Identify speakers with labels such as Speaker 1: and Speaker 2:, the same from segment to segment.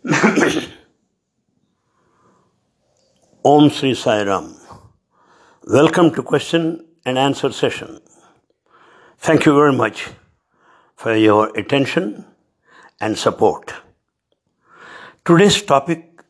Speaker 1: Om Sri Sai Ram. Welcome to question and answer session. Thank you very much for your attention and support. Today's topic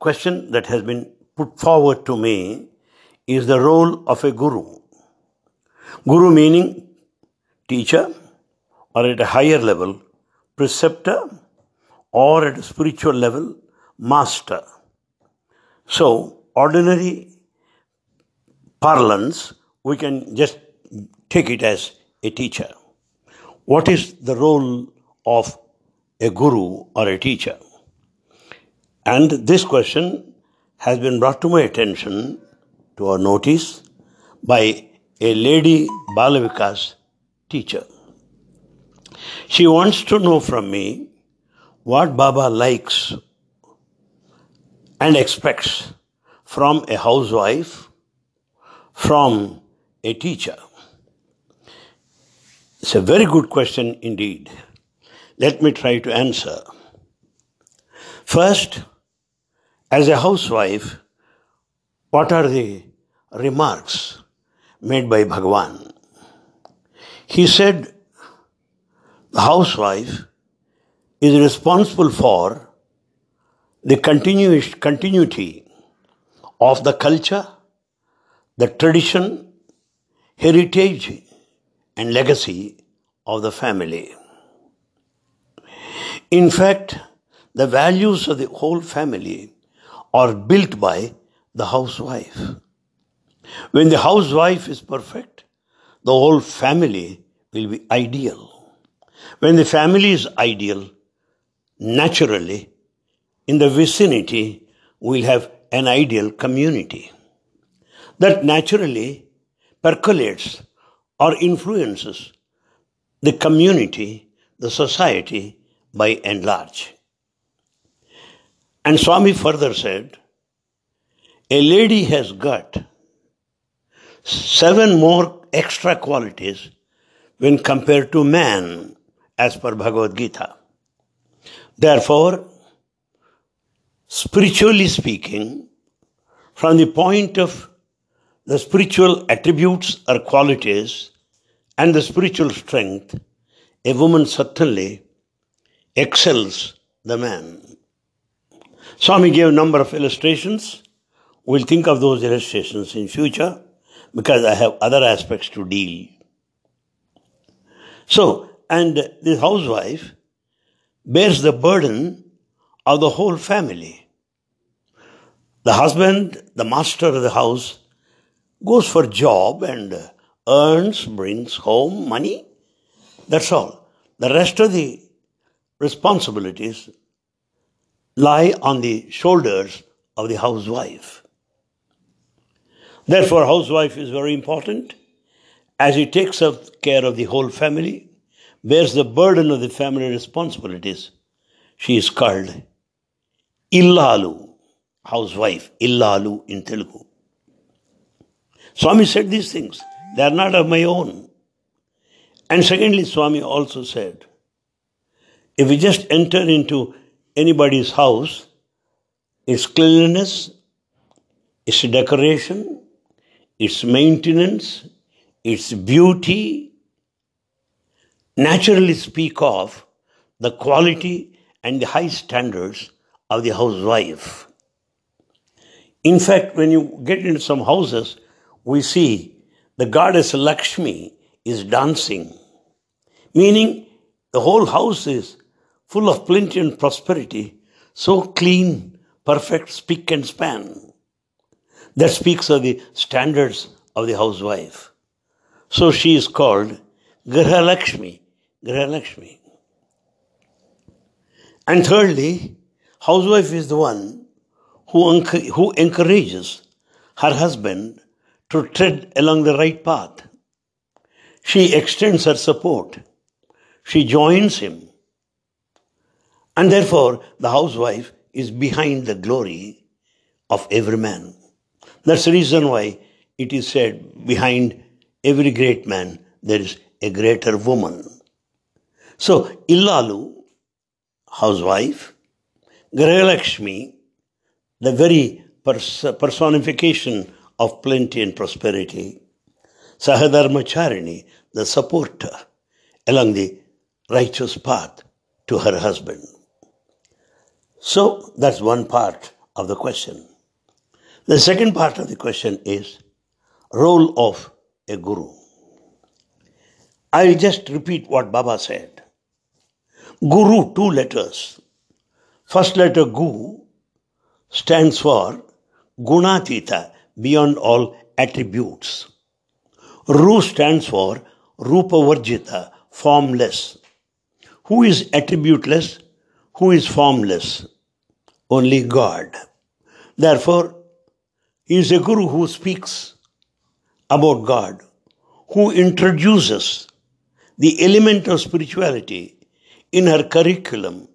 Speaker 1: question that has been put forward to me is the role of a guru. Guru meaning teacher or at a higher level, preceptor or at a spiritual level, master. So, ordinary parlance, we can just take it as a teacher. What is the role of a guru or a teacher? And this question has been brought to my attention, to our notice, by a lady Balavika's teacher. She wants to know from me what Baba likes and expects from a housewife, from a teacher. It's a very good question indeed. Let me try to answer. First, as a housewife, what are the remarks made by Bhagavan? He said, the housewife is responsible for the continuity of the culture, the tradition, heritage, and legacy of the family. In fact, the values of the whole family are built by the housewife. When the housewife is perfect, the whole family will be ideal. When the family is ideal, naturally, in the vicinity, we'll have an ideal community. That naturally percolates or influences the community, the society by and large. And Swami further said, a lady has got seven more extra qualities when compared to man as per Bhagavad Gita. Therefore, spiritually speaking, from the point of the spiritual attributes or qualities and the spiritual strength, a woman certainly excels the man. Swami gave a number of illustrations. We'll think of those illustrations in future because I have other aspects to deal. So, and the housewife bears the burden of the whole family. The husband, the master of the house, goes for job and earns, brings home money. That's all. The rest of the responsibilities lie on the shoulders of the housewife. Therefore, housewife is very important as he takes care of the whole family bears the burden of the family responsibilities, she is called Illalu, housewife, Illalu in Telugu. Swami said these things. They are not of my own. And secondly, Swami also said, if we just enter into anybody's house, its cleanliness, its decoration, its maintenance, its beauty, naturally speak of the quality and the high standards of the housewife. In fact, when you get into some houses, we see the goddess Lakshmi is dancing, meaning the whole house is full of plenty and prosperity, so clean, perfect, spick and span. That speaks of the standards of the housewife. So she is called Graha Lakshmi, Lakshmi. And thirdly, housewife is the one who, who encourages her husband to tread along the right path. She extends her support. She joins him. And therefore, the housewife is behind the glory of every man. That's the reason why it is said behind every great man there is a greater woman. So, Illalu, housewife, Grahalakshmi, the very pers- personification of plenty and prosperity. Sahadharmacharini, the supporter along the righteous path to her husband. So that's one part of the question. The second part of the question is role of a guru. I will just repeat what Baba said. Guru, two letters. First letter Gu stands for Gunatita, beyond all attributes. Ru stands for Rupa Varjita, formless. Who is attributeless? Who is formless? Only God. Therefore, he is a guru who speaks about God, who introduces the element of spirituality in her curriculum,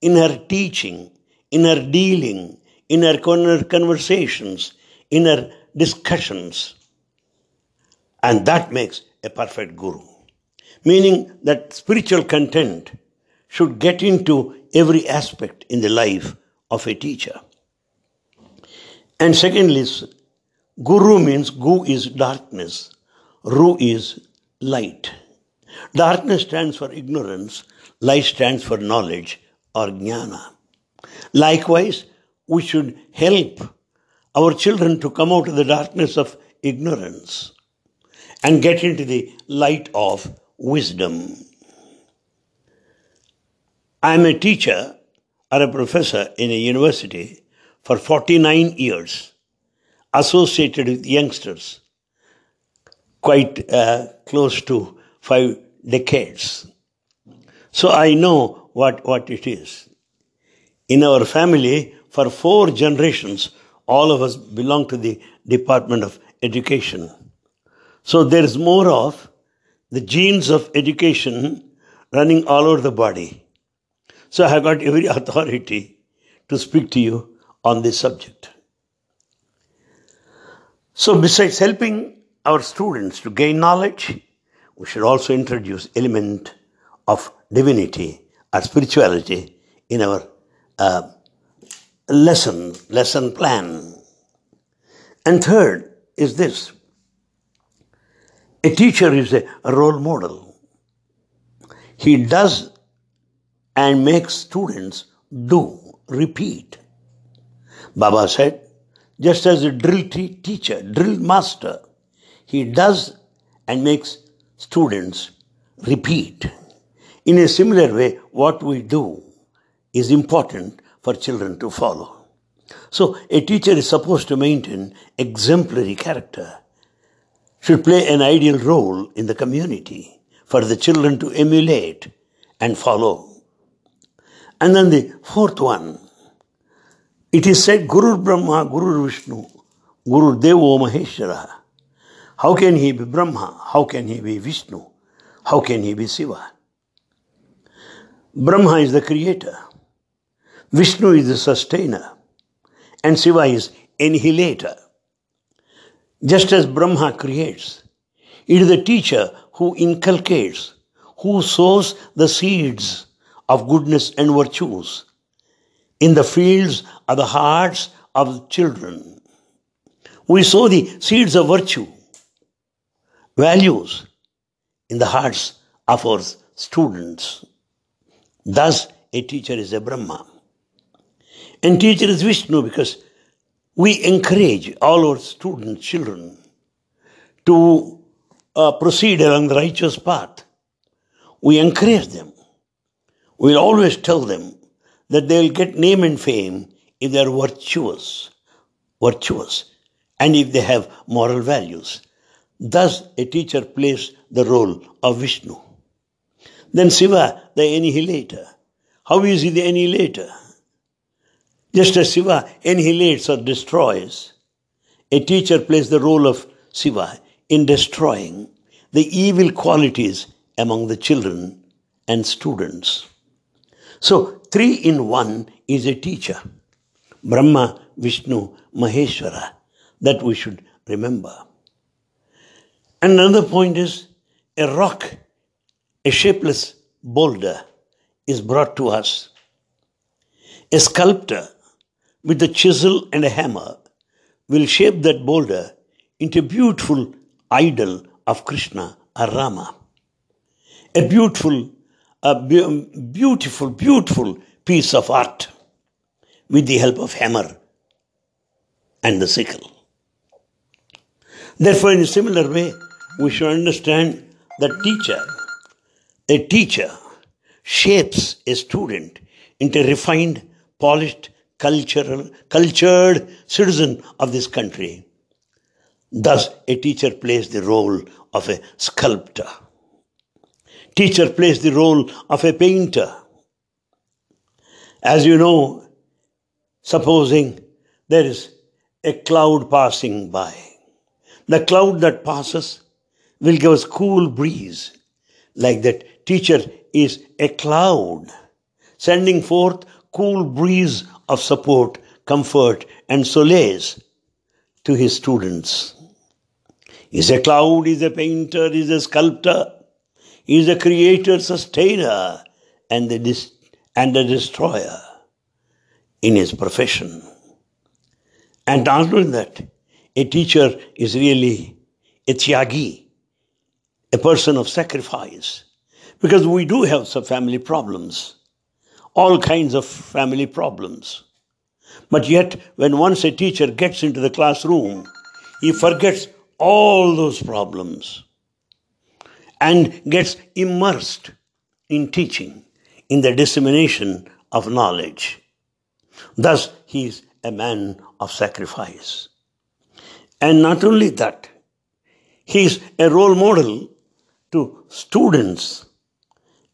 Speaker 1: in her teaching, in her dealing, in her conversations, in her discussions. And that makes a perfect guru. Meaning that spiritual content should get into every aspect in the life of a teacher. And secondly, guru means gu is darkness, ru is light. Darkness stands for ignorance, light stands for knowledge or jnana. Likewise, we should help our children to come out of the darkness of ignorance and get into the light of wisdom. I am a teacher or a professor in a university for 49 years, associated with youngsters, quite uh, close to five decades. So I know what, what it is. In our family, for four generations, all of us belong to the Department of Education. So there is more of the genes of education running all over the body. So I have got every authority to speak to you on this subject. So besides helping our students to gain knowledge, we should also introduce element of divinity or spirituality in our uh, lesson, lesson plan. And third is this. A teacher is a role model. He does and makes students do, repeat. Baba said, just as a drill teacher, drill master, he does and makes students repeat. In a similar way, what we do is important for children to follow. So, a teacher is supposed to maintain exemplary character, should play an ideal role in the community for the children to emulate and follow. And then the fourth one, it is said Guru Brahma, Guru Vishnu, Guru Devo Maheshwara. How can he be Brahma? How can he be Vishnu? How can he be Shiva? Brahma is the creator. Vishnu is the sustainer. And Shiva is annihilator. Just as Brahma creates, it is the teacher who inculcates, who sows the seeds of goodness and virtues in the fields of the hearts of children. We sow the seeds of virtue, values in the hearts of our students. Thus, a teacher is a Brahma. And teacher is Vishnu because we encourage all our students, children, to uh, proceed along the righteous path. We encourage them. We'll always tell them that they'll get name and fame if they're virtuous, virtuous, and if they have moral values. Thus, a teacher plays the role of Vishnu. Then Shiva, the annihilator. How is he the annihilator? Just as Shiva annihilates or destroys, a teacher plays the role of Shiva in destroying the evil qualities among the children and students. So, three in one is a teacher Brahma, Vishnu, Maheshwara. That we should remember. And another point is a rock, a shapeless boulder, is brought to us. A sculptor with a chisel and a hammer will shape that boulder into a beautiful idol of Krishna or Rama. A beautiful, a beautiful, beautiful piece of art with the help of hammer and the sickle. Therefore, in a similar way, we should understand that teacher, a teacher shapes a student into a refined, polished, cultural, cultured citizen of this country. Thus, a teacher plays the role of a sculptor. Teacher plays the role of a painter. As you know, supposing there is a cloud passing by. The cloud that passes will give us cool breeze, like that teacher is a cloud, sending forth cool breeze of support, comfort, and solace to his students. He's a cloud, he's a painter, he's a sculptor, he's a creator, sustainer, and the, dis- and the destroyer in his profession. And only that, a teacher is really a tyagi, a person of sacrifice. Because we do have some family problems, all kinds of family problems. But yet, when once a teacher gets into the classroom, he forgets all those problems and gets immersed in teaching, in the dissemination of knowledge. Thus, he is a man of sacrifice. And not only that, he is a role model to students.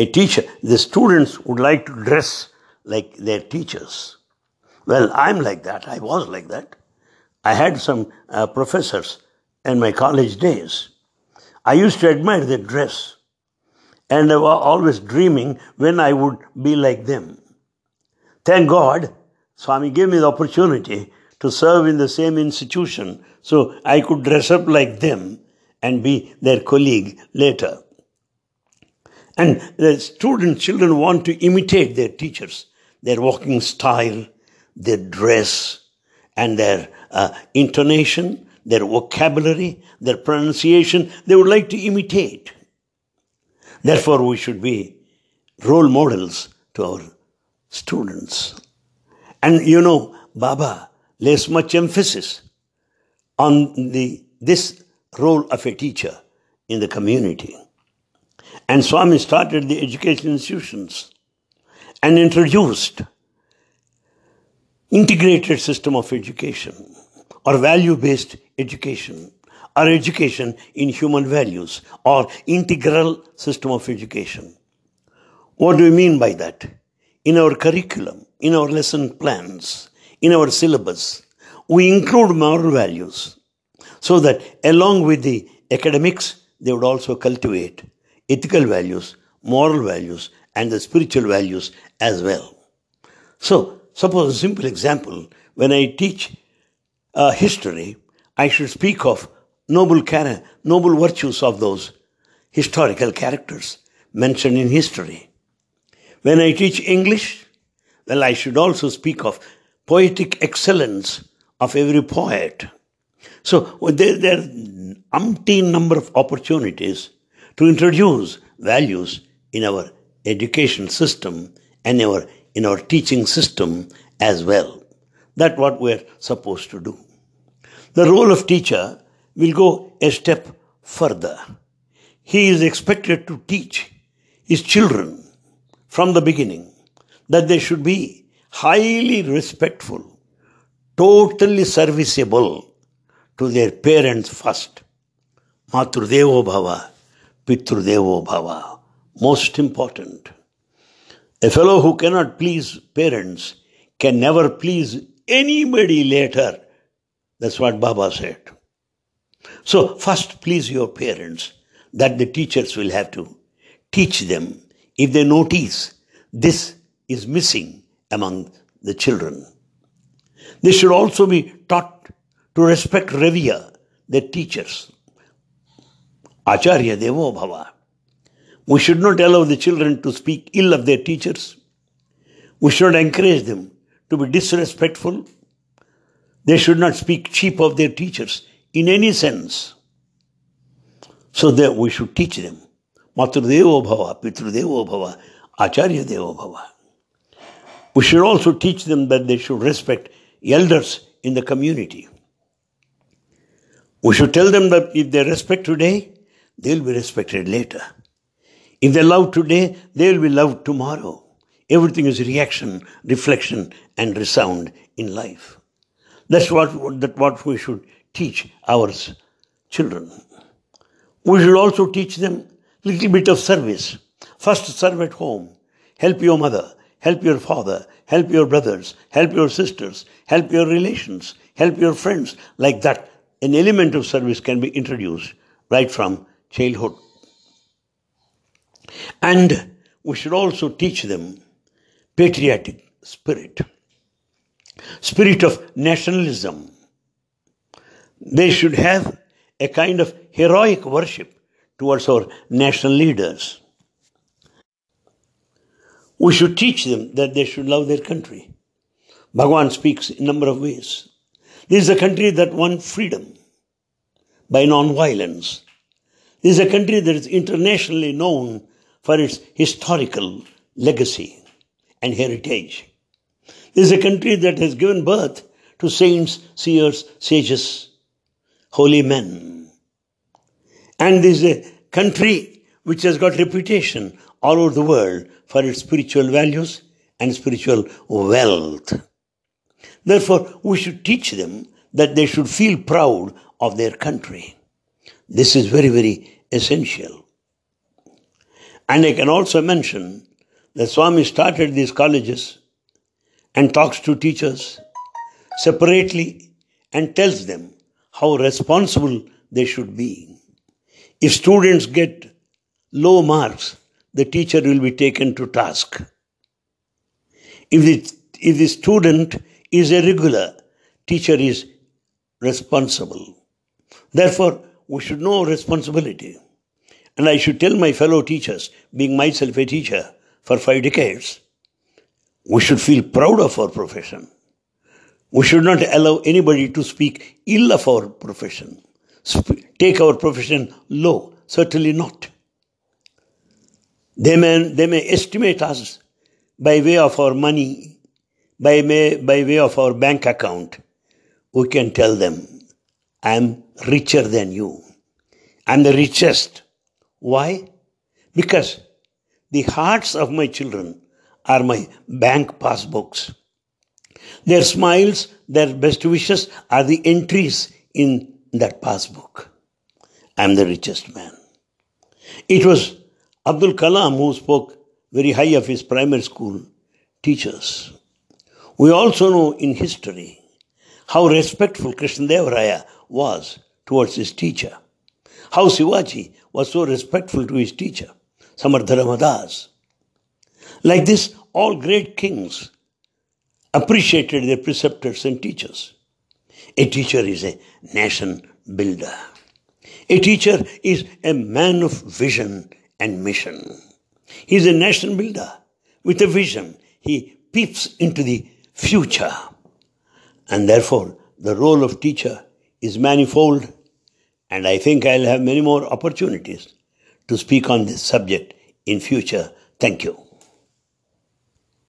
Speaker 1: A teacher, the students would like to dress like their teachers. Well, I'm like that. I was like that. I had some uh, professors in my college days. I used to admire their dress. And I was always dreaming when I would be like them. Thank God, Swami gave me the opportunity to serve in the same institution so I could dress up like them and be their colleague later. And the students, children want to imitate their teachers, their walking style, their dress, and their uh, intonation, their vocabulary, their pronunciation. They would like to imitate. Therefore, we should be role models to our students. And you know, Baba lays much emphasis on the, this role of a teacher in the community. And Swami started the education institutions and introduced integrated system of education or value-based education or education in human values or integral system of education. What do we mean by that? In our curriculum, in our lesson plans, in our syllabus, we include moral values so that along with the academics, they would also cultivate ethical values, moral values, and the spiritual values as well. So, suppose a simple example when I teach uh, history, I should speak of noble, char- noble virtues of those historical characters mentioned in history. When I teach English, well, I should also speak of poetic excellence of every poet. So there, there are umpteen number of opportunities to introduce values in our education system and our, in our teaching system as well. That's what we're supposed to do. The role of teacher will go a step further. He is expected to teach his children from the beginning that they should be highly respectful, totally serviceable to their parents first. Matrudevo Bhava, Pitrudevo Bhava. Most important. A fellow who cannot please parents can never please anybody later. That's what Baba said. So, first please your parents, that the teachers will have to teach them. If they notice this is missing among the children, they should also be taught to respect, revere their teachers. Acharya Devo Bhava. We should not allow the children to speak ill of their teachers. We should encourage them to be disrespectful. They should not speak cheap of their teachers in any sense. So that we should teach them. Matrudevo bhava, pitrudevo bhava, acharya devo bhava. We should also teach them that they should respect elders in the community. We should tell them that if they respect today, they'll be respected later. If they love today, they'll be loved tomorrow. Everything is reaction, reflection, and resound in life. That's what, that what we should teach our children. We should also teach them little bit of service. First, serve at home. Help your mother, help your father, help your brothers, help your sisters, help your relations, help your friends. Like that, an element of service can be introduced right from childhood. And we should also teach them patriotic spirit, spirit of nationalism. They should have a kind of heroic worship towards our national leaders. We should teach them that they should love their country. Bhagwan speaks in a number of ways. This is a country that won freedom by non-violence. This is a country that is internationally known for its historical legacy and heritage. This is a country that has given birth to saints, seers, sages, holy men. And this is a country which has got reputation all over the world for its spiritual values and spiritual wealth. Therefore, we should teach them that they should feel proud of their country. This is very, very essential. And I can also mention that Swami started these colleges and talks to teachers separately and tells them how responsible they should be. If students get low marks, the teacher will be taken to task. If the, if the student is a regular, teacher is responsible. Therefore, we should know responsibility. And I should tell my fellow teachers, being myself a teacher for five decades, we should feel proud of our profession. We should not allow anybody to speak ill of our profession, take our profession low. Certainly not. They may, they may estimate us by way of our money, by, may, by way of our bank account. We can tell them, I am richer than you. I'm the richest. Why? Because the hearts of my children are my bank passbooks. Their smiles, their best wishes are the entries in that passbook. I'm the richest man. It was Abdul Kalam who spoke very high of his primary school teachers. We also know in history how respectful Krishnadevaraya was towards his teacher. How Shivaji was so respectful to his teacher, Samartha Ramadas. Like this, all great kings appreciated their preceptors and teachers. A teacher is a nation builder. A teacher is a man of vision and mission. He is a nation builder with a vision. He peeps into the future. And therefore, the role of teacher is manifold, and I think I'll have many more opportunities to speak on this subject in future. Thank you.